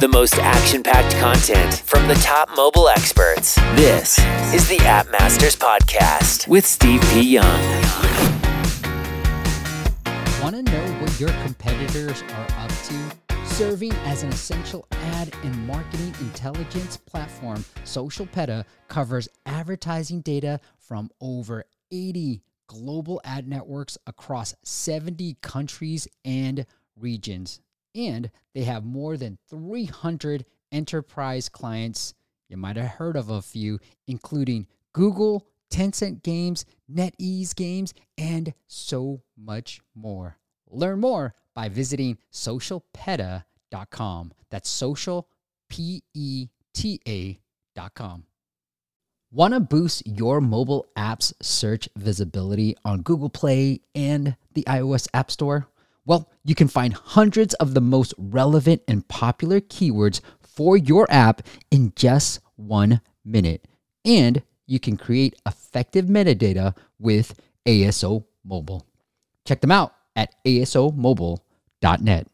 The most action packed content from the top mobile experts. This is the App Masters Podcast with Steve P. Young. Want to know what your competitors are up to? Serving as an essential ad and marketing intelligence platform, Social Peta covers advertising data from over 80 global ad networks across 70 countries and regions. And they have more than 300 enterprise clients. You might have heard of a few, including Google, Tencent Games, NetEase Games, and so much more. Learn more by visiting socialpeta.com. That's social, P E T A.com. Want to boost your mobile app's search visibility on Google Play and the iOS App Store? Well, you can find hundreds of the most relevant and popular keywords for your app in just one minute. And you can create effective metadata with ASO Mobile. Check them out at asomobile.net.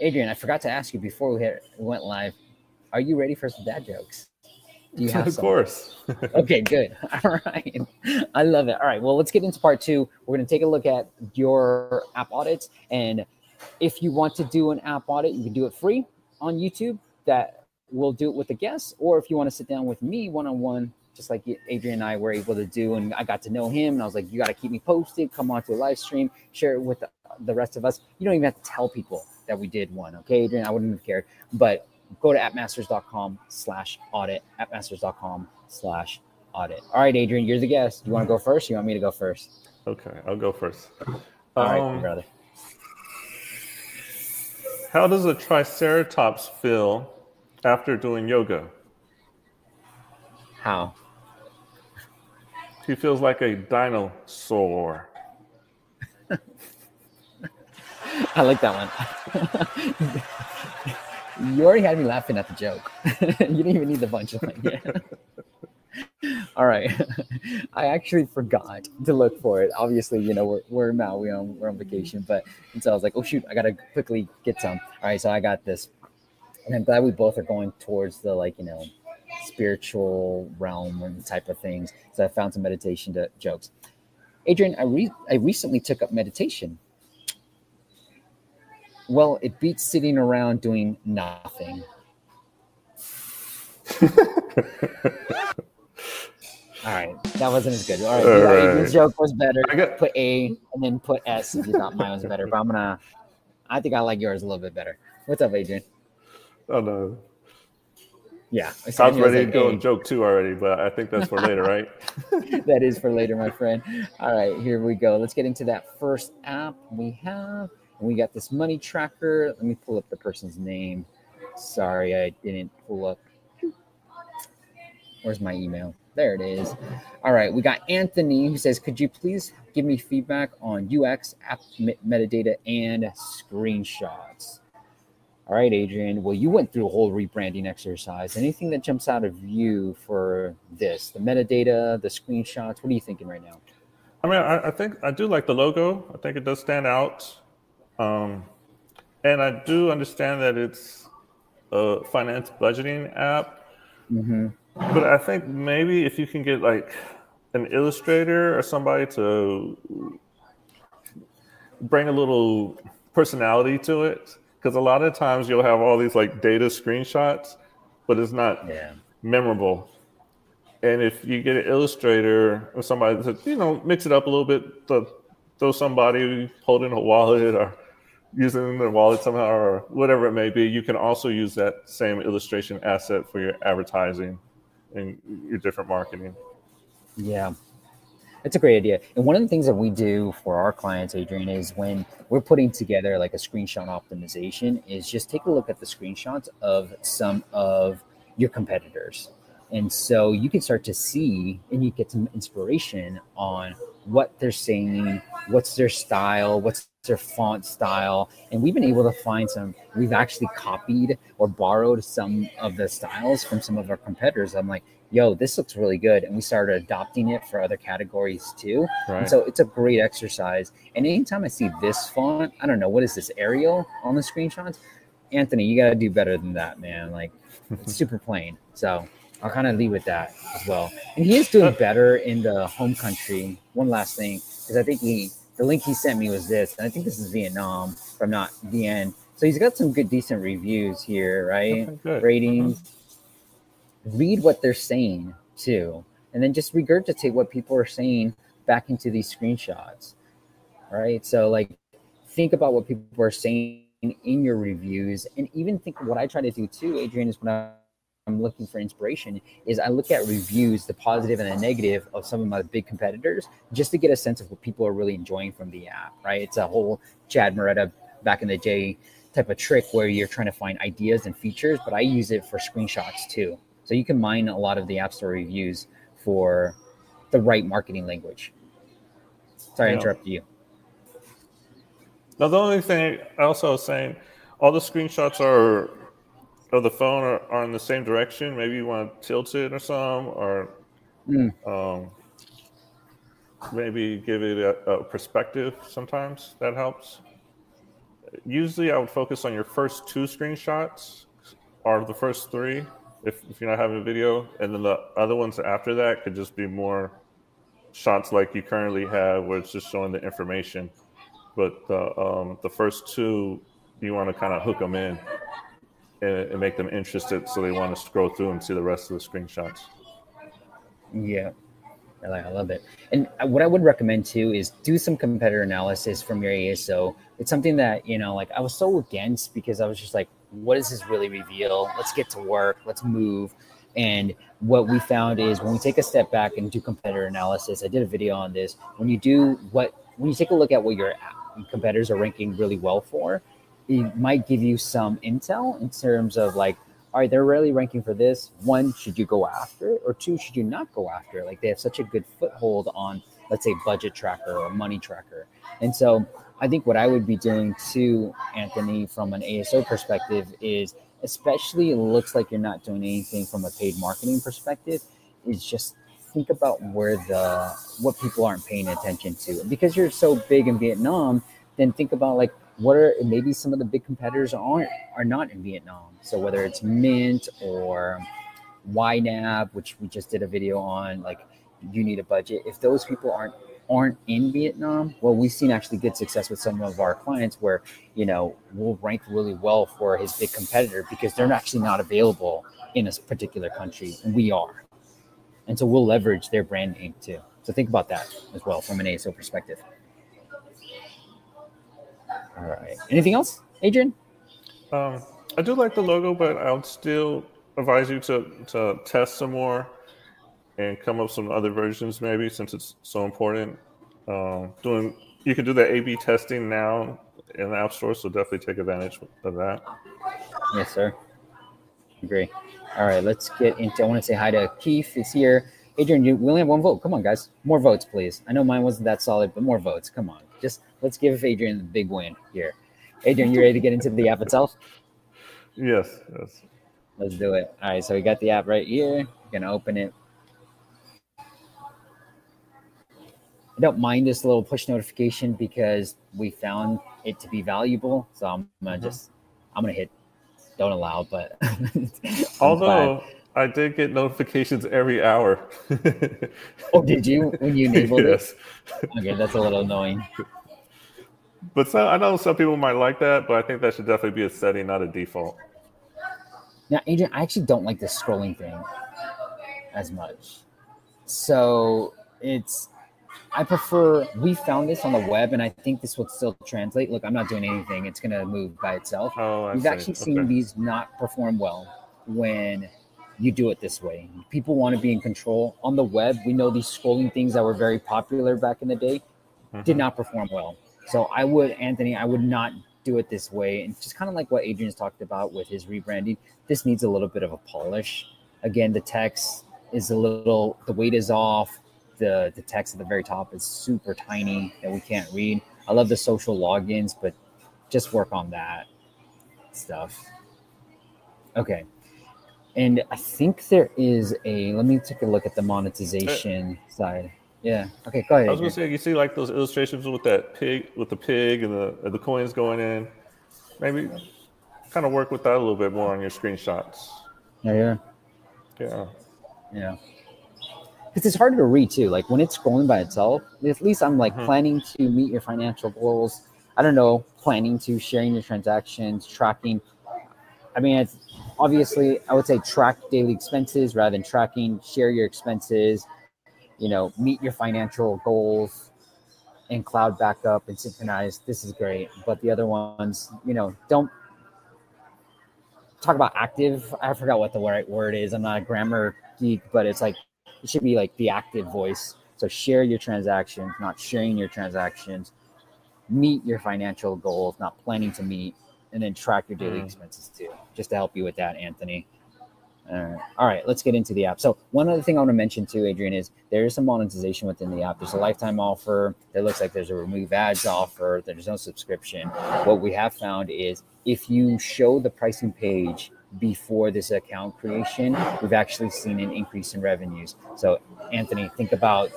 Adrian, I forgot to ask you before we, went live. Are you ready for some dad jokes? Do you have of some? course. okay, good. All right. I love it. All right. Well, let's get into part two. We're going to take a look at your app audits. And if you want to do an app audit, you can do it free on YouTube. That we'll do it with a guest. Or if you want to sit down with me one on one, just like Adrian and I were able to do. And I got to know him. And I was like, you got to keep me posted. Come on to a live stream, share it with the, the rest of us. You don't even have to tell people that we did one. Okay, Adrian, I wouldn't have cared. But go to appmasters.com slash audit, appmasters.com slash audit. All right, Adrian, you're the guest. Do you want to go first? you want me to go first? Okay, I'll go first. All um, right, brother. How does a triceratops feel after doing yoga? How? He feels like a dinosaur. I like that one. You already had me laughing at the joke. you didn't even need the punchline yet. All right. I actually forgot to look for it. Obviously, you know, we're, we're in Maui, on, we're on vacation, but and so I was like, oh, shoot, I got to quickly get some. All right. So I got this. And I'm glad we both are going towards the, like, you know, spiritual realm and type of things. So I found some meditation to, jokes. Adrian, I, re- I recently took up meditation. Well, it beats sitting around doing nothing. All right, that wasn't as good. All right, All right. This joke was better. I got, put A and then put S if you thought mine was better. But I'm gonna, I think I like yours a little bit better. What's up, Adrian? Oh no. Yeah, I was ready to go hey. joke two already, but I think that's for later, right? that is for later, my friend. All right, here we go. Let's get into that first app we have. And we got this money tracker. Let me pull up the person's name. Sorry, I didn't pull up. Where's my email? There it is. All right, we got Anthony who says, Could you please give me feedback on UX, app metadata, and screenshots? All right, Adrian. Well, you went through a whole rebranding exercise. Anything that jumps out of you for this? The metadata, the screenshots? What are you thinking right now? I mean, I, I think I do like the logo. I think it does stand out. Um, and I do understand that it's a finance budgeting app. Mm-hmm. But I think maybe if you can get like an illustrator or somebody to bring a little personality to it, because a lot of times you'll have all these like data screenshots, but it's not yeah. memorable. And if you get an illustrator or somebody to, you know, mix it up a little bit, to throw somebody holding a wallet or using their wallet somehow or whatever it may be, you can also use that same illustration asset for your advertising and your different marketing. Yeah. That's a great idea. And one of the things that we do for our clients, Adrian, is when we're putting together like a screenshot optimization, is just take a look at the screenshots of some of your competitors. And so you can start to see and you get some inspiration on what they're saying, what's their style, what's their font style. And we've been able to find some, we've actually copied or borrowed some of the styles from some of our competitors. I'm like, yo, this looks really good. And we started adopting it for other categories too. Right. so it's a great exercise. And anytime I see this font, I don't know, what is this, Arial on the screenshots? Anthony, you got to do better than that, man. Like, it's super plain. So I'll kind of leave with that as well. And he is doing uh, better in the home country. One last thing, because I think he the link he sent me was this, and I think this is Vietnam, if I'm not the end. So he's got some good, decent reviews here, right? Okay, Ratings. Mm-hmm. Read what they're saying too, and then just regurgitate what people are saying back into these screenshots, right? So like, think about what people are saying in your reviews, and even think what I try to do too, Adrian, is when I I'm looking for inspiration is I look at reviews, the positive and the negative of some of my big competitors, just to get a sense of what people are really enjoying from the app. Right? It's a whole Chad Mureta back in the day type of trick where you're trying to find ideas and features, but I use it for screenshots too. So you can mine a lot of the App Store reviews for the right marketing language. Sorry, yeah. I interrupted you. Now, the only thing I also was saying, all the screenshots are of the phone are, are in the same direction. Maybe you want to tilt it or some, or mm. um, maybe give it a, a, perspective. Sometimes that helps. Usually, I would focus on your first two screenshots, or the first three, if, if you're not having a video, and then the other ones after that could just be more shots like you currently have, where it's just showing the information. But the um, the first two, you want to kind of hook them in and, make them interested so they want to scroll through and see the rest of the screenshots. Yeah. I, love it. And uh, what I would recommend too is do some competitor analysis from your ASO. It's something that, you know, like I was so against because I was just like, what does this really reveal? Let's get to work. Let's move. And what we found is when we take a step back and do competitor analysis, I did a video on this. When you do what, when you take a look at what your uh, competitors are ranking really well for, it might give you some intel in terms of like, all right, they're really ranking for this. One, should you go after it? Or two, should you not go after it? Like they have such a good foothold on, let's say, budget tracker or money tracker. And so I think what I would be doing too, Anthony, from an ASO perspective is especially it looks like you're not doing anything from a paid marketing perspective, is just think about where the what people aren't paying attention to. And because you're so big in Vietnam, then think about like what are maybe some of the big competitors aren't are not in Vietnam. So whether it's Mint or YNAB, which we just did a video on, like you need a budget. If those people aren't aren't in Vietnam, well, we've seen actually good success with some of our clients where you know we'll rank really well for his big competitor because they're actually not available in a particular country, and we are, and so we'll leverage their brand name too. So think about that as well from an ASO perspective. All right. Anything else, Adrian? Um, I do like the logo, but I would still advise you to to test some more and come up with some other versions, maybe since it's so important. Um, doing you can do the A/B testing now in the App Store, so definitely take advantage of that. Yes, sir. Agree. All right, let's get into. I want to say hi to Keith. Is here. Adrian, you, we only have one vote. Come on, guys. More votes, please. I know mine wasn't that solid, but more votes. Come on. Just let's give Adrian the big win here. Adrian, you ready to get into the app itself? Yes, yes. Let's do it. All right, so we got the app right here. gonna open it. I don't mind this little push notification because we found it to be valuable. So I'm gonna mm-hmm. just I'm gonna hit don't allow, but although I did get notifications every hour. oh, did you when you enabled yes. it? Okay, that's a little annoying. But some, I know some people might like that, but I think that should definitely be a setting, not a default. Now, Adrian, I actually don't like the scrolling thing as much. So it's I prefer we found this on the web and I think this will still translate. Look, I'm not doing anything. It's gonna move by itself. Oh, I We've see. actually seen okay. these not perform well when you do it this way. People want to be in control. On the web, we know these scrolling things that were very popular back in the day mm-hmm. did not perform well. So I would, Anthony, I would not do it this way. And just kind of like what Adrian's talked about with his rebranding, this needs a little bit of a polish. Again, the text is a little, the weight is off. The, the text at the very top is super tiny that we can't read. I love the social logins, but just work on that stuff. Okay. And I think there is a, let me take a look at the monetization uh, side. Yeah. Okay. Go ahead. I was gonna say you see like those illustrations with that pig, with the pig and the the coins going in. Maybe kind of work with that a little bit more on your screenshots. Yeah, yeah, yeah, yeah. Because it's harder to read too. Like when it's scrolling by itself, at least I'm like mm-hmm. planning to meet your financial goals. I don't know, planning to sharing your transactions, tracking. I mean, it's obviously I would say track daily expenses rather than tracking. Share your expenses. You know, meet your financial goals and cloud backup and synchronize. This is great. But the other ones, you know, don't talk about active. I forgot what the right word is. I'm not a grammar geek, but it's like it should be like the active voice. So share your transactions, not sharing your transactions. Meet your financial goals, not planning to meet, and then track your daily mm. expenses too, just to help you with that, Anthony. All right. Let's get into the app. So one other thing I want to mention too, Adrian, is there is some monetization within the app. There's a lifetime offer. There looks like there's a remove ads offer. There's no subscription. What we have found is if you show the pricing page before this account creation, we've actually seen an increase in revenues. So Anthony, think about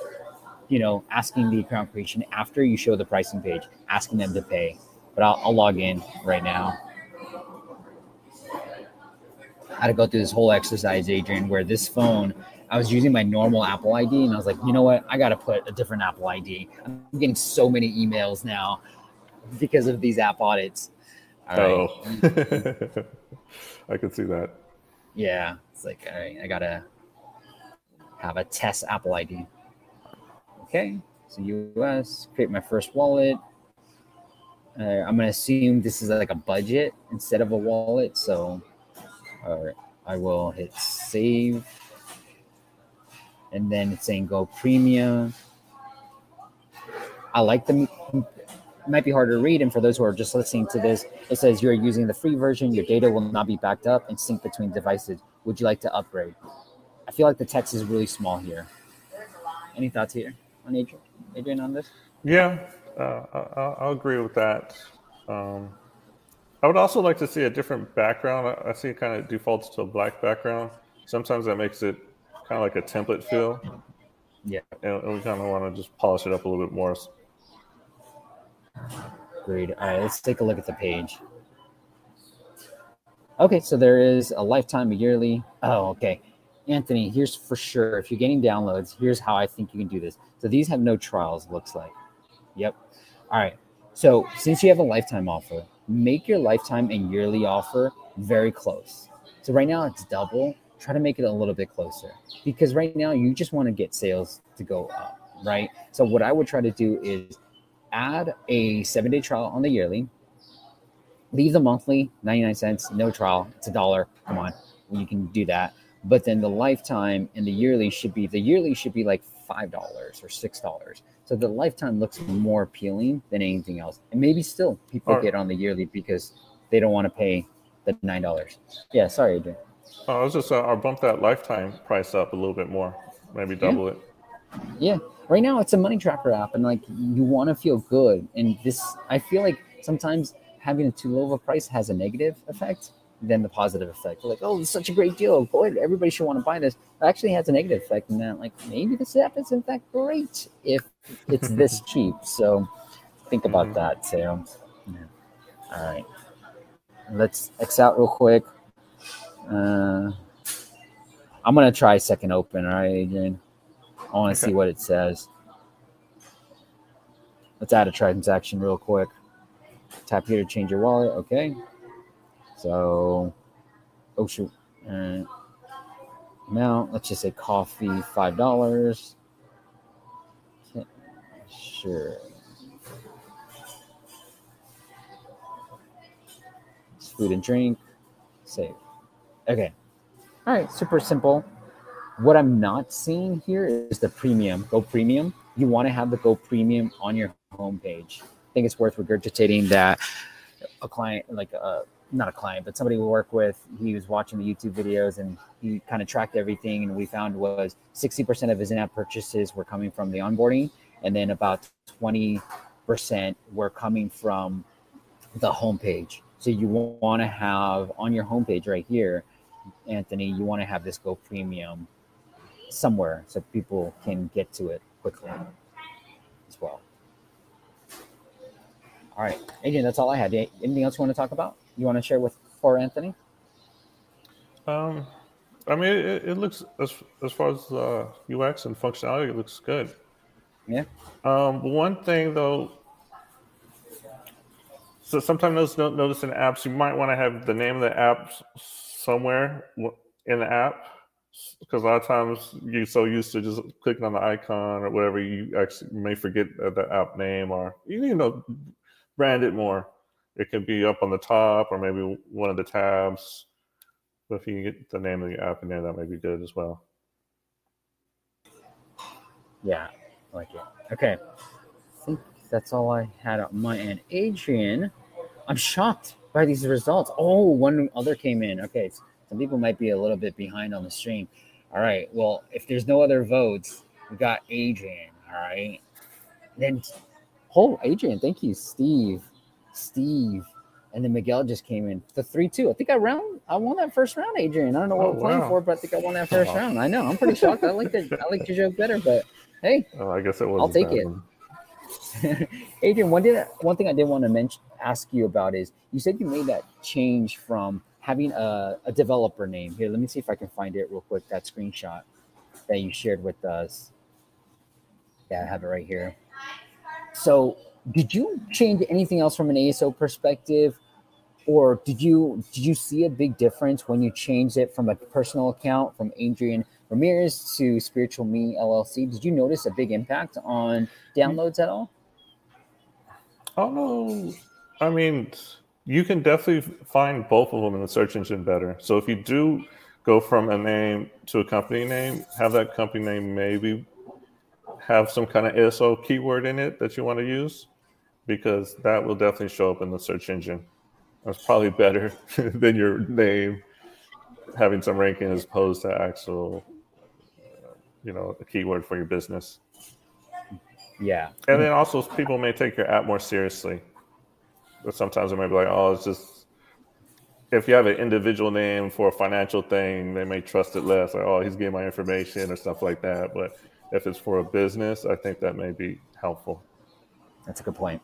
you know asking the account creation after you show the pricing page, asking them to pay. But I'll, I'll log in right now. I had to go through this whole exercise, Adrian, where this phone, I was using my normal Apple ID and I was like, you know what? I got to put a different Apple ID. I'm getting so many emails now because of these app audits. All oh, right. I can see that. Yeah. It's like, all right, I got to have a test Apple ID. Okay. So US, create my first wallet. Uh, I'm going to assume this is like a budget instead of a wallet. So all right, I will hit save. And then it's saying go premium. I like the might be hard to read. And for those who are just listening to this, it says you're using the free version. Your data will not be backed up and sync between devices. Would you like to upgrade? I feel like the text is really small here. Any thoughts here on Adrian, Adrian on this? Yeah, uh, I'll, I'll, agree with that. Um, I would also like to see a different background. I see it kind of defaults to a black background. Sometimes that makes it kind of like a template feel. Yeah. And we kind of want to just polish it up a little bit more. Agreed. All right, let's take a look at the page. Okay, so there is a lifetime, a yearly. Oh, okay. Anthony, here's for sure. If you're getting downloads, here's how I think you can do this. So these have no trials, looks like. Yep. All right. So since you have a lifetime offer, make your lifetime and yearly offer very close. So right now it's double. Try to make it a little bit closer because right now you just want to get sales to go up, right? So what I would try to do is add a seven day trial on the yearly, leave the monthly 99 cents, no trial, it's a dollar. Come on, you can do that. But then the lifetime and the yearly should be the yearly should be like five dollars or six dollars. So the lifetime looks more appealing than anything else. And maybe still people get on the yearly because they don't want to pay the nine dollars. Yeah, sorry, Adrian. Oh, I was just uh, I'll bump that lifetime price up a little bit more, maybe double yeah. it. Yeah, right now it's a money tracker app, and like you want to feel good. And this, I feel like sometimes having a too low of a price has a negative effect than the positive effect. Like, oh, it's such a great deal. Boy, everybody should want to buy this. It actually has a negative effect in that, like, maybe this app is in fact great if it's this cheap. So think about mm-hmm. that too. Yeah. All right. Let's X out real quick. Uh, I'm going to try second open. All right, Adrian. I want to okay. see what it says. Let's add a transaction real quick. Tap here to change your wallet. Okay. So, oh shoot. Uh, amount, let's just say coffee, five dollars. Sure. It's food and drink. Save. Okay. All right, super simple. What I'm not seeing here is the premium. Go premium. You want to have the Go premium on your homepage. I think it's worth regurgitating that a client, like a not a client, but somebody we work with, he was watching the YouTube videos and he kind of tracked everything. And we found was 60% of his in app purchases were coming from the onboarding, and then about 20% were coming from the homepage. So you want to have on your homepage right here, Anthony, you want to have this Go Premium somewhere so people can get to it quickly as well. All right, Adrian, that's all I had. Anything else you want to talk about? You want to share with for Anthony? Um, I mean, it, it looks as as far as uh, UX and functionality, it looks good. Yeah. Um, one thing though, so sometimes those don't notice in apps you might want to have the name of the app somewhere in the app because a lot of times you're so used to just clicking on the icon or whatever you actually may forget the app name or you know brand it more it could be up on the top or maybe one of the tabs but if you get the name of the app in there that may be good as well yeah I like it okay i think that's all i had on my end adrian i'm shocked by these results oh one other came in okay some people might be a little bit behind on the stream. All right. Well, if there's no other votes, we got Adrian. All right. Then, oh, Adrian, thank you, Steve, Steve, and then Miguel just came in. The three two. I think I round. I won that first round, Adrian. I don't know what oh, we're playing for, but I think I won that first round. I know. I'm pretty shocked. I like the I like your joke better, but hey, oh, I guess it was. I'll take it. Adrian, one did one thing I did want to mention ask you about is you said you made that change from having a, a developer name. Here, let me see if I can find it real quick. That screenshot that you shared with us. Yeah, I have it right here. So, did you change anything else from an ASO perspective, or did you did you see a big difference when you changed it from a personal account from Adrian Ramirez to Spiritual Me LLC? Did you notice a big impact on downloads at all? Oh no, I mean you can definitely find both of them in the search engine better. So if you do go from a name to a company name, have that company name maybe have some kind of ASO keyword in it that you want to use, because that will definitely show up in the search engine. That's probably better than your name having some ranking as opposed to actual, you know, a keyword for your business. Yeah. And then also people may take your app more seriously but sometimes it might be like, oh, it's just if you have an individual name for a financial thing, they may trust it less. Like, oh, he's getting my information or stuff like that. But if it's for a business, I think that may be helpful. That's a good point.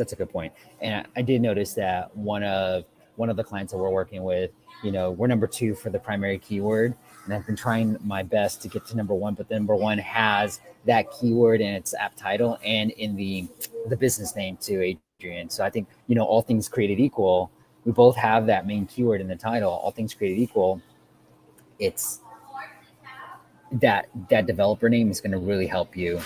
That's a good point. And I did notice that one of one of the clients that we're working with, you know, we're number two for the primary keyword. And I've been trying my best to get to number one, but the number one has that keyword in its app title and in the the business name too, Adrian. So I think, you know, all things created equal, we both have that main keyword in the title, all things created equal. It's that that developer name is going to really help you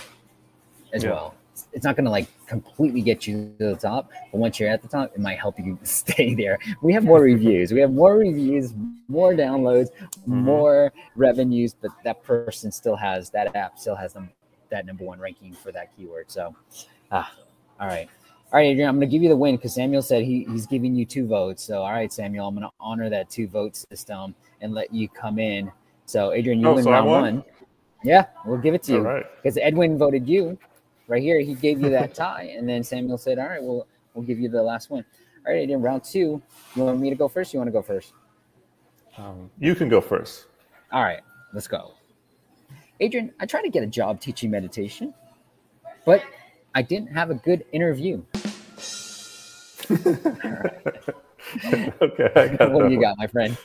as yeah. well. It's not going to like completely get you to the top, but once you're at the top, it might help you stay there. We have more reviews. We have more reviews, more downloads, mm-hmm. more revenues, but that person still has that app still has them that number one ranking for that keyword. So, ah, all right. All right, Adrian, I'm going to give you the win because Samuel said he, he's giving you two votes. So, all right, Samuel, I'm going to honor that two vote system and let you come in. So, Adrian, you oh, win so round one. Yeah, we'll give it to you because Edwin voted you right here. He gave you that tie, and then Samuel said, "All right, we'll we'll give you the last win." All right, Adrian, round two. You want me to go first? you want to go first? Um, you can go first. All right, let's go. Adrian, I tried to get a job teaching meditation, but I didn't have a good interview. okay. what do you got, my friend?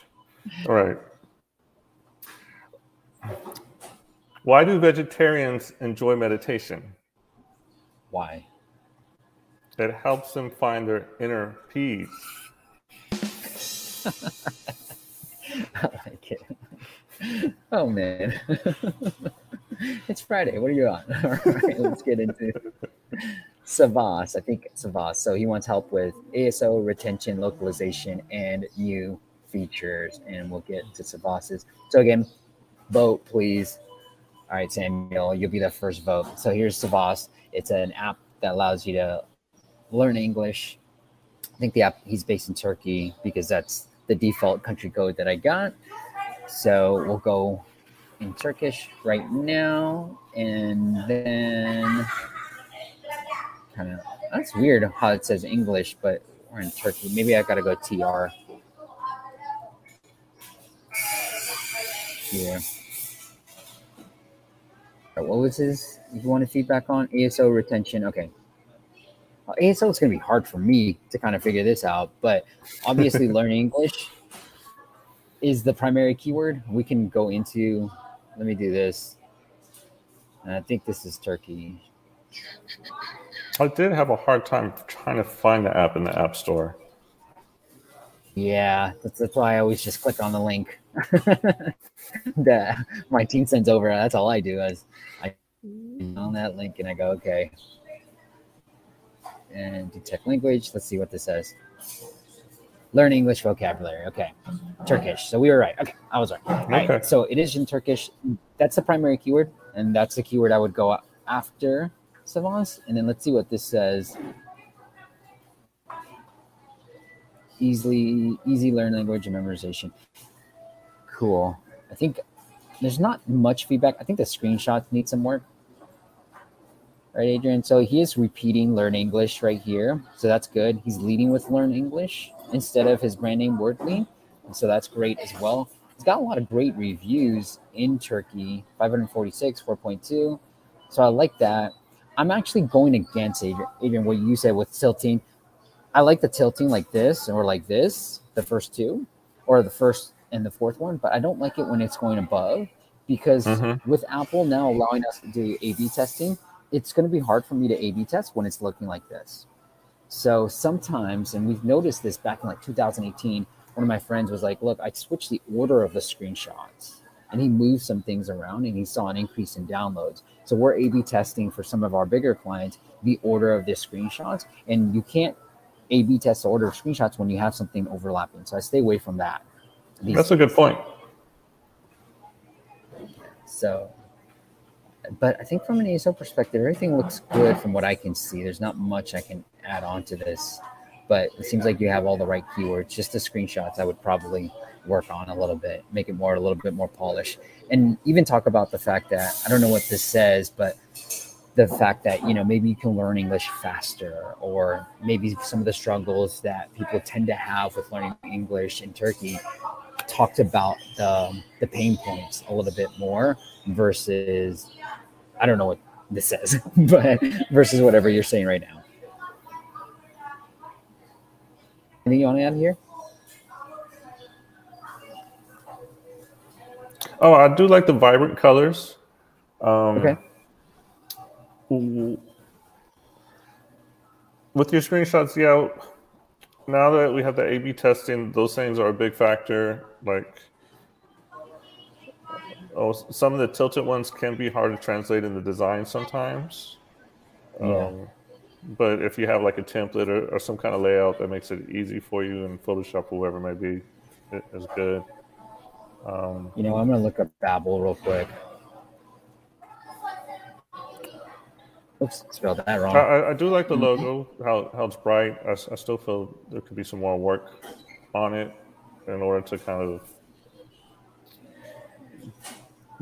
All right. Why do vegetarians enjoy meditation? Why? It helps them find their inner peace. I like it. Oh man. it's Friday. What are you on? All right, let's get into Savas, I think Savas. So he wants help with ASO retention, localization, and new features. And we'll get to Savas's. So again, vote please. All right, Samuel, you'll be the first vote. So here's Savas. It's an app that allows you to learn English. I think the app he's based in Turkey because that's the default country code that I got. So we'll go in Turkish right now, and then kind of that's weird how it says English, but we're in Turkey. Maybe I gotta go TR. Yeah. What was his? If you wanted feedback on ASO retention, okay. ASO is going to be hard for me to kind of figure this out, but obviously, learn English is the primary keyword. We can go into. Let me do this. And I think this is Turkey. I did have a hard time trying to find the app in the App Store. Yeah, that's, that's why I always just click on the link that my team sends over. That's all I do is I on that link and I go, okay. And detect language. Let's see what this says. Learn English vocabulary. Okay. Turkish. So we were right. Okay. I was right. All right. Okay. So it is in Turkish. That's the primary keyword. And that's the keyword I would go after Savas. And then let's see what this says. Easily, easy learn language and memorization. Cool. I think there's not much feedback. I think the screenshots need some work. Right, Adrian? So he is repeating learn English right here. So that's good. He's leading with learn English instead of his brand name Wordly. So that's great as well. He's got a lot of great reviews in Turkey 546, 4.2. So I like that. I'm actually going against Adrian, Adrian, what you said with tilting. I like the tilting like this or like this, the first two, or the first and the fourth one, but I don't like it when it's going above because mm-hmm. with Apple now allowing us to do A B testing, it's going to be hard for me to A B test when it's looking like this. So sometimes, and we've noticed this back in like 2018, one of my friends was like, Look, I switched the order of the screenshots and he moved some things around and he saw an increase in downloads. So we're A/B testing for some of our bigger clients the order of the screenshots, and you can't A/B test the order of screenshots when you have something overlapping. So I stay away from that. That's a good point. So, but I think from an ASO perspective, everything looks good from what I can see. There's not much I can add on to this, but it seems like you have all the right keywords. Just the screenshots, I would probably work on a little bit, make it more a little bit more polished, and even talk about the fact that I don't know what this says, but the fact that you know maybe you can learn English faster, or maybe some of the struggles that people tend to have with learning English in Turkey. Talked about the the pain points a little bit more versus I don't know what this says, but versus whatever you're saying right now. Anything you want to add here? Oh, I do like the vibrant colors. Um, okay. With your screenshots, yeah. Now that we have the A/B testing, those things are a big factor. Like, oh, some of the tilted ones can be hard to translate in the design sometimes. Yeah. Um, but if you have like a template or, or, some kind of layout that makes it easy for you in Photoshop or whoever may be, it is good. Um, you know, I'm gonna look up Babbel real quick. Oops, spelled that wrong. I, I do like the logo, how, how it's bright. I, I still feel there could be some more work on it in order to kind of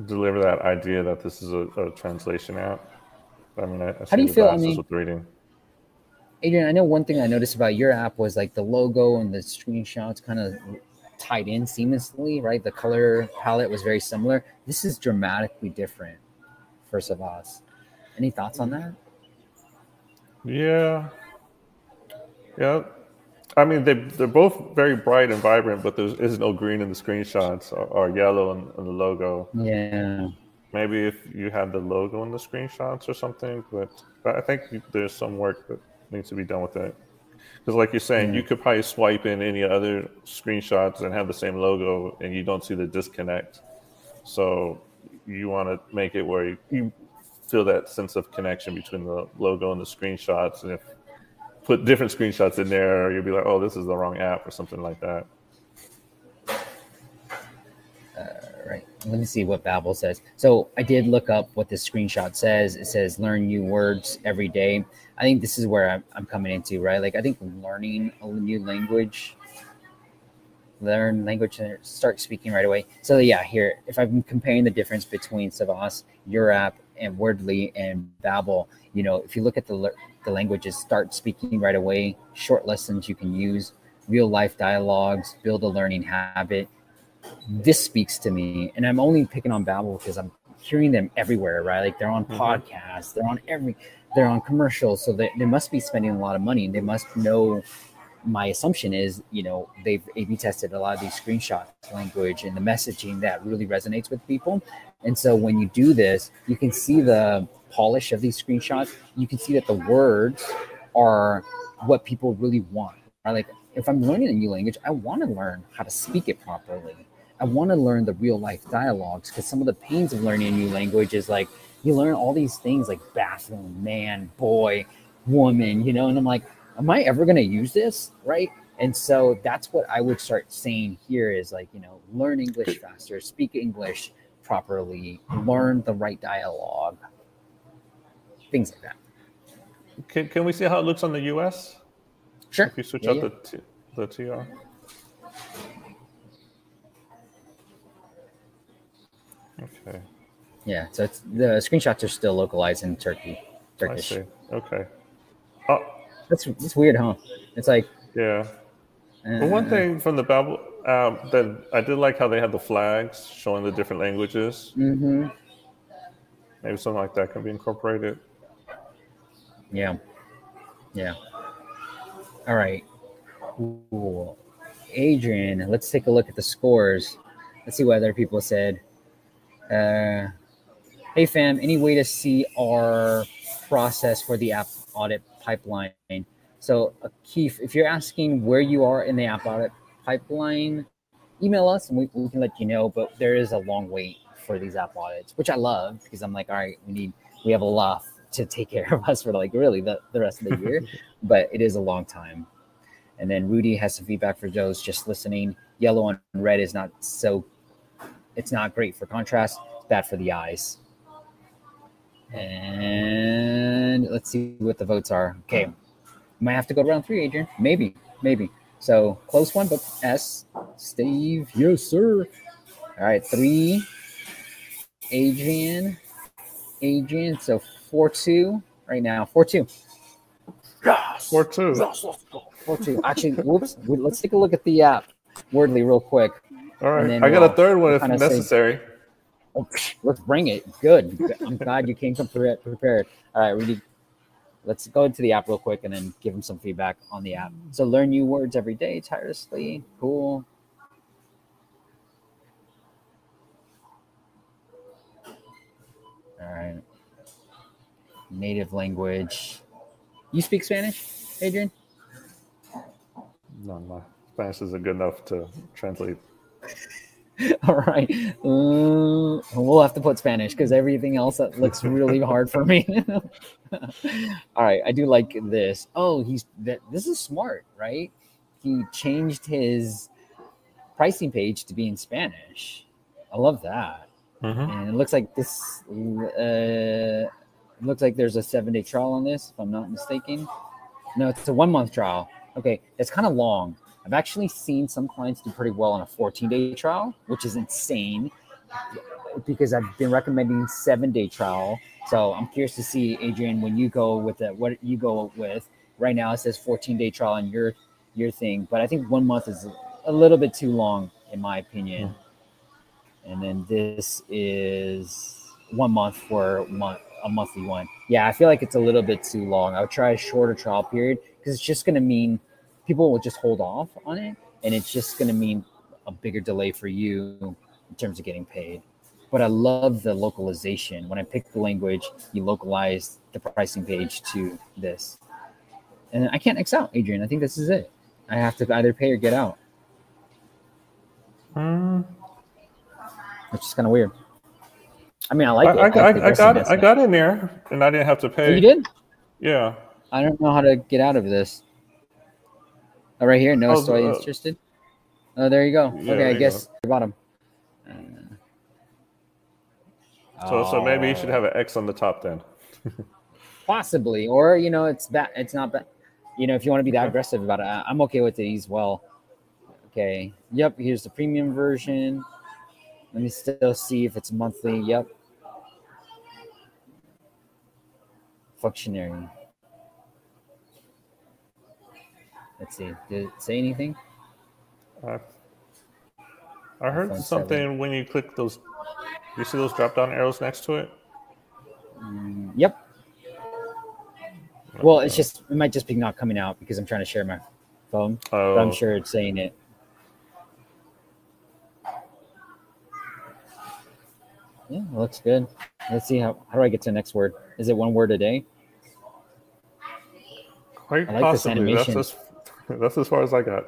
deliver that idea that this is a, a translation app. I mean, I, I how do you feel? I mean, with reading. Adrian, I know one thing I noticed about your app was like the logo and the screenshots kind of tied in seamlessly, right? The color palette was very similar. This is dramatically different for Savas. Any thoughts on that? Yeah. Yeah. I mean, they, they're both very bright and vibrant, but there is no green in the screenshots or, or yellow in, in the logo. Yeah. Maybe if you had the logo in the screenshots or something, but, but I think there's some work that needs to be done with it. Because, like you're saying, you could probably swipe in any other screenshots and have the same logo, and you don't see the disconnect. So you want to make it where you, you feel that sense of connection between the logo and the screenshots. And if put different screenshots in there, you'll be like, "Oh, this is the wrong app" or something like that. right. Let me see what Babbel says. So I did look up what this screenshot says. It says learn new words every day. I think this is where I'm, I'm coming into, right? Like I think learning a new language, learn language and start speaking right away. So yeah, here, if I'm comparing the difference between Savas, your app, and Wordly and Babbel, you know, if you look at the the languages, start speaking right away, short lessons you can use, real life dialogues, build a learning habit this speaks to me. And I'm only picking on Babbel because I'm hearing them everywhere, right? Like they're on mm-hmm. podcasts, they're on every they're on commercials, so they, they must be spending a lot of money. They must know. My assumption is, you know, they've A/B tested a lot of these screenshots language and the messaging that really resonates with people. And so when you do this, you can see the polish of these screenshots. You can see that the words are what people really want. Are like if I'm learning a new language, I want to learn how to speak it properly. I want to learn the real life dialogues because some of the pains of learning a new language is like you learn all these things like bathroom, man, boy, woman, you know, and I'm like, am I ever going to use this? Right. And so that's what I would start saying here is like, you know, learn English faster, speak English properly, learn the right dialogue, things like that. Can, can we see how it looks on the US? Sure. If you switch Yeah, out yeah. the, t- the TR. Okay. Yeah. So it's the screenshots are still localized in Turkey, I Turkish. see. Okay. Oh, That's it's weird, huh? It's like yeah. uh, But one thing from the Babel um, that I did like how they had the flags showing the different languages. mhm. Maybe something like that can be incorporated. Yeah. Yeah. All right. Cool. Adrian, let's take a look at the scores. Let's see what other people said. Uh, hey, fam, any way to see our process for the app audit pipeline? So, a key, if you're asking where you are in the app audit pipeline, email us and we, we can let you know. But there is a long wait for these app audits, which I love because I'm like, all right, we need, we have a lot to take care of us for like really the, the rest of the year, but it is a long time. And then Rudy has some feedback for those just listening. Yellow and red is not so, it's not great for contrast, it's bad for the eyes. And let's see what the votes are. Okay. Might have to go to round three, Adrian. Maybe, maybe. So close one, but S. Steve, yes, sir. All right, three. Adrian, Adrian. So four two right now. Four two. Yes. Or two. Four two. Actually, whoops. Let's take a look at the app. Wordly, real quick. All right. then I got we'll a third one if kinda say- necessary. Oh, let's bring it. Good. I'm glad you came prepared. prepared. All right, Rudy. Let's go into the app real quick and then give them some feedback on the app. So learn new words every day tirelessly. Cool. All right. Native language. You speak Spanish, Adrian? No, my Spanish isn't good enough to translate. All right. Uh, we'll have to put Spanish because everything else that looks really hard for me. All right. I do like this. Oh, he's that. This is smart, right? He changed his pricing page to be in Spanish. I love that. Mhm. And it looks like this. Uh, looks like there's a seven day trial on this, if I'm not mistaken. No, it's a one month trial. Okay, it's kind of long. I've actually seen some clients do pretty well on a 14 day trial, which is insane because I've been recommending seven day trial. So I'm curious to see, Adrian, when you go with it, what you go with. Right now it says 14 day trial on your your thing, but I think one month is a little bit too long, in my opinion. Hmm. And then this is one month for month a monthly one. Yeah, I feel like it's a little bit too long. I would try a shorter trial period because it's just going to mean people will just hold off on it, and it's just going to mean a bigger delay for you in terms of getting paid. But I love the localization. When I pick the language, you localize the pricing page to this, and I can't X out, Adrian. I think this is it. I have to either pay or get out, Hmm. which is kind of weird. I mean, I I, like it. I, I, I got. I got in there, and I didn't have to Oh, pay. you did? Yeah. I don't know how to get out of this. Oh, right here. No, Oh, uh, interested. Oh, there you go. Yeah, okay, I guess the bottom. So so maybe you should have an X on the top then. possibly, or you know, it's bad. It's not bad. You know, if you want to be that aggressive about it, I'm okay with it as well. Okay. Yep. Here's the premium version. Let me still see if it's monthly. Yep. Functionary. Let's see. Did it say anything? I, I heard iPhone something 7. when you click those. You see those drop down arrows next to it? Mm, yep. Well, it's just it might just be not coming out because I'm trying to share my phone. Oh. But I'm oh. sure it's saying it. Yeah, looks good. Let's see how how do I get to the next word? Is it one word a day? Quite I like possibly. This that's as, that's as far as I got.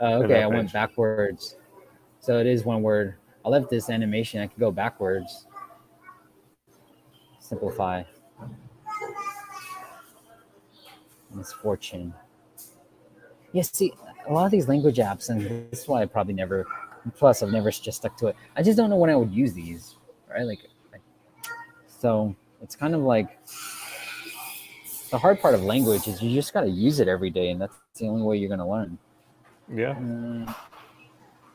Uh, okay, I page. went backwards. So it is one word. I love this animation. I could go backwards. Simplify. Misfortune. Yes, yeah, see, a lot of these language apps, and this is why I probably never, plus I've never just stuck to it. I just don't know when I would use these, right? Like, so it's kind of like the hard part of language is you just got to use it every day, and that's the only way you're going to learn. Yeah. Mm,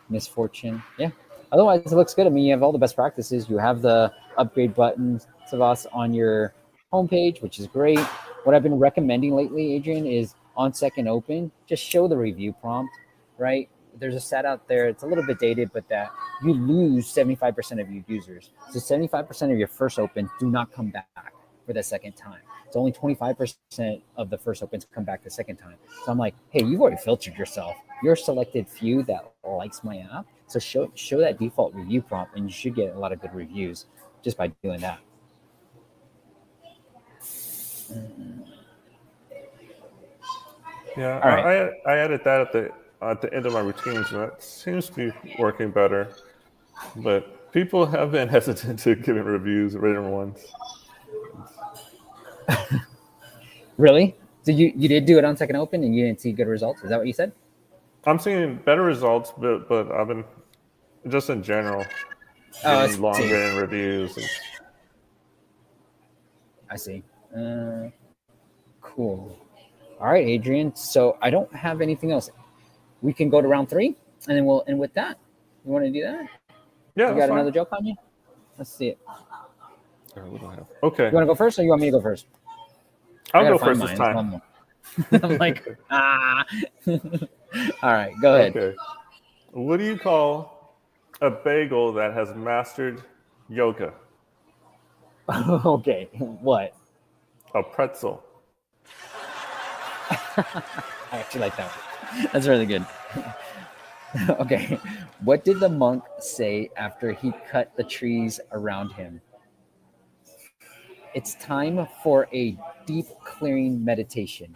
misfortune. Yeah. Otherwise, it looks good. I mean, you have all the best practices. You have the upgrade buttons of us on your homepage, which is great. What I've been recommending lately, Adrian, is on second open, just show the review prompt, right? There's a set out there. It's a little bit dated, but that you lose 75% of your users. So 75% of your first open do not come back for the second time. It's only 25% of the first opens come back the second time. So I'm like, hey, you've already filtered yourself. You're a selected few that likes my app. So show show that default review prompt, and you should get a lot of good reviews just by doing that. Yeah, right. I, I added that at the at the end of my routines, and that seems to be working better. But people have been hesitant to give reviews, written ones. really? So you, you did do it on second open and you didn't see good results? Is that what you said? I'm seeing better results, but but I've been just in general oh, getting longer in reviews. And... I see. Uh, cool. All right, Adrian. So I don't have anything else. We can go to round three, and then we'll end with that. You want to do that? Yeah. You got another joke on you? Let's see it. Okay. You want to go first, or you want me to go first? I'll go first this time. I'm like, ah. All right, go ahead. Okay. What do you call a bagel that has mastered yoga? okay, what? A pretzel. I actually like that one. That's really good. okay, what did the monk say after he cut the trees around him? It's time for a deep clearing meditation.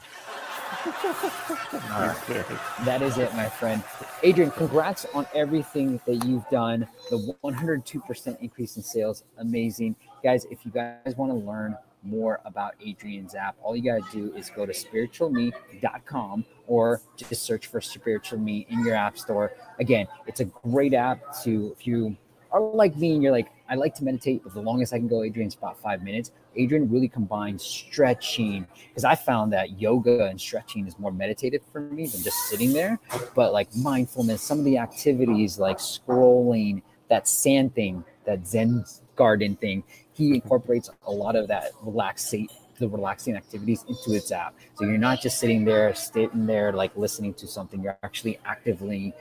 That is it, my friend. Adrian, congrats on everything that you've done. The 102% increase in sales, amazing. Guys, if you guys want to learn more about Adrian's app, all you got to do is go to spiritualme.com or just search for Spiritual Me in your app store. Again, it's a great app to, if you are like me and you're like, I like to meditate, but the longest I can go, Adrian's about five minutes. Adrian really combines stretching because I found that yoga and stretching is more meditative for me than just sitting there. But like mindfulness, some of the activities like scrolling, that sand thing, that Zen garden thing, he incorporates a lot of that relaxate the relaxing activities into its app. So you're not just sitting there, sitting there like listening to something. You're actually actively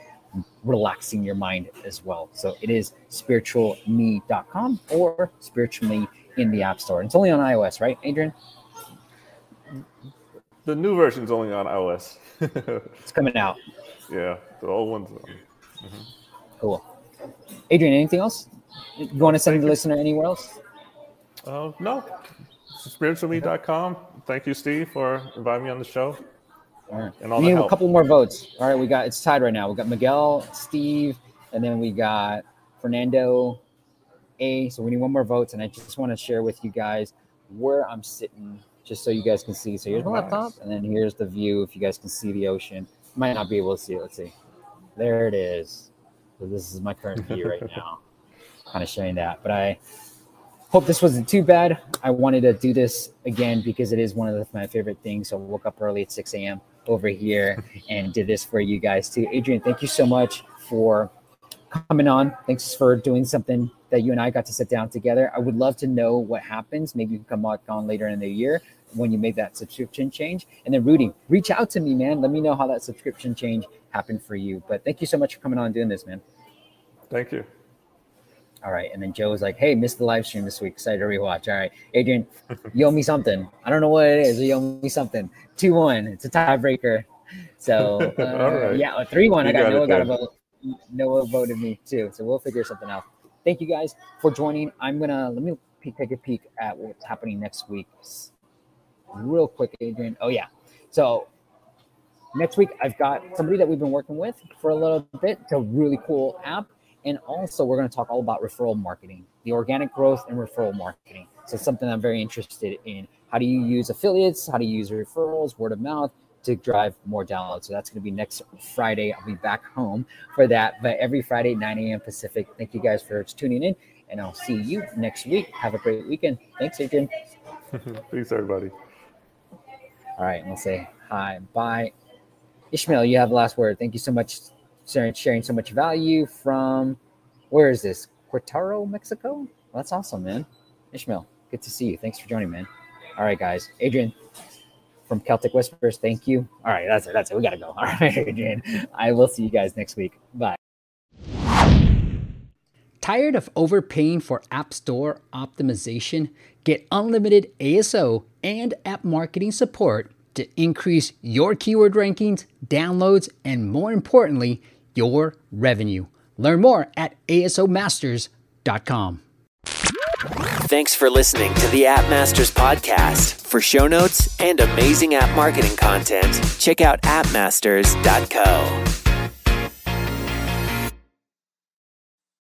relaxing your mind as well. So it is spiritualme.com or Spiritual Me in the App Store. It's only on iOS, right, Adrian? The new version is only on iOS. it's coming out. Yeah, the old one's. Mm-hmm. Cool. Adrian, anything else? You want to send the listener anywhere else? Uh, no. Spiritualme.com. Thank you, Steve, for inviting me on the show. All right. And all we need help. a couple more votes. All right, we got it's tied right now. We got Miguel, Steve, and then we got Fernando A. So we need one more votes, and I just want to share with you guys where I'm sitting, just so you guys can see. So here's my laptop, and then here's the view. If you guys can see the ocean, might not be able to see it. Let's see. There it is. So this is my current view right now. kind of showing that, but I hope this wasn't too bad. I wanted to do this again because it is one of the, my favorite things. So I woke up early at 6 a.m over here and did this for you guys too. Adrian, thank you so much for coming on. Thanks for doing something that you and I got to sit down together. I would love to know what happens. Maybe you can come on later in the year when you make that subscription change. And then Rudy, reach out to me, man. Let me know how that subscription change happened for you. But thank you so much for coming on and doing this, man. Thank you. All right. And then Joe was like, hey, missed the live stream this week. Excited to rewatch. All right. Adrian, you owe me something. I don't know what it is. You owe me something. 2 1. It's a tiebreaker. So, uh, yeah, 3 1. I got, got Noah got a vote. Noah voted me too. So we'll figure something out. Thank you guys for joining. I'm going to let me take a peek at what's happening next week. Real quick, Adrian. Oh, yeah. So next week, I've got somebody that we've been working with for a little bit. It's a really cool app and also, we're going to talk all about referral marketing, the organic growth and referral marketing. So, something I'm very interested in. How do you use affiliates? How do you use referrals, word of mouth to drive more downloads? So, that's going to be next Friday. I'll be back home for that. But every Friday, 9 a.m. Pacific. Thank you guys for tuning in, and I'll see you next week. Have a great weekend. Thanks, Adrian. Peace, everybody. All right, and we'll say hi, bye. Ishmael, you have the last word. Thank you so much sharing so much value from where is this? Querétaro, Mexico? Well, that's awesome, man. Ishmael, good to see you. Thanks for joining, man. All right, guys. Adrian from Celtic Whispers, thank you. All right, that's it. That's it. We got to go. All right, Adrian. I will see you guys next week. Bye. Tired of overpaying for App Store optimization? Get unlimited ASO and app marketing support to increase your keyword rankings, downloads, and more importantly, your revenue. Learn more at asomasters.com. Thanks for listening to the App Masters podcast. For show notes and amazing app marketing content, check out appmasters.co.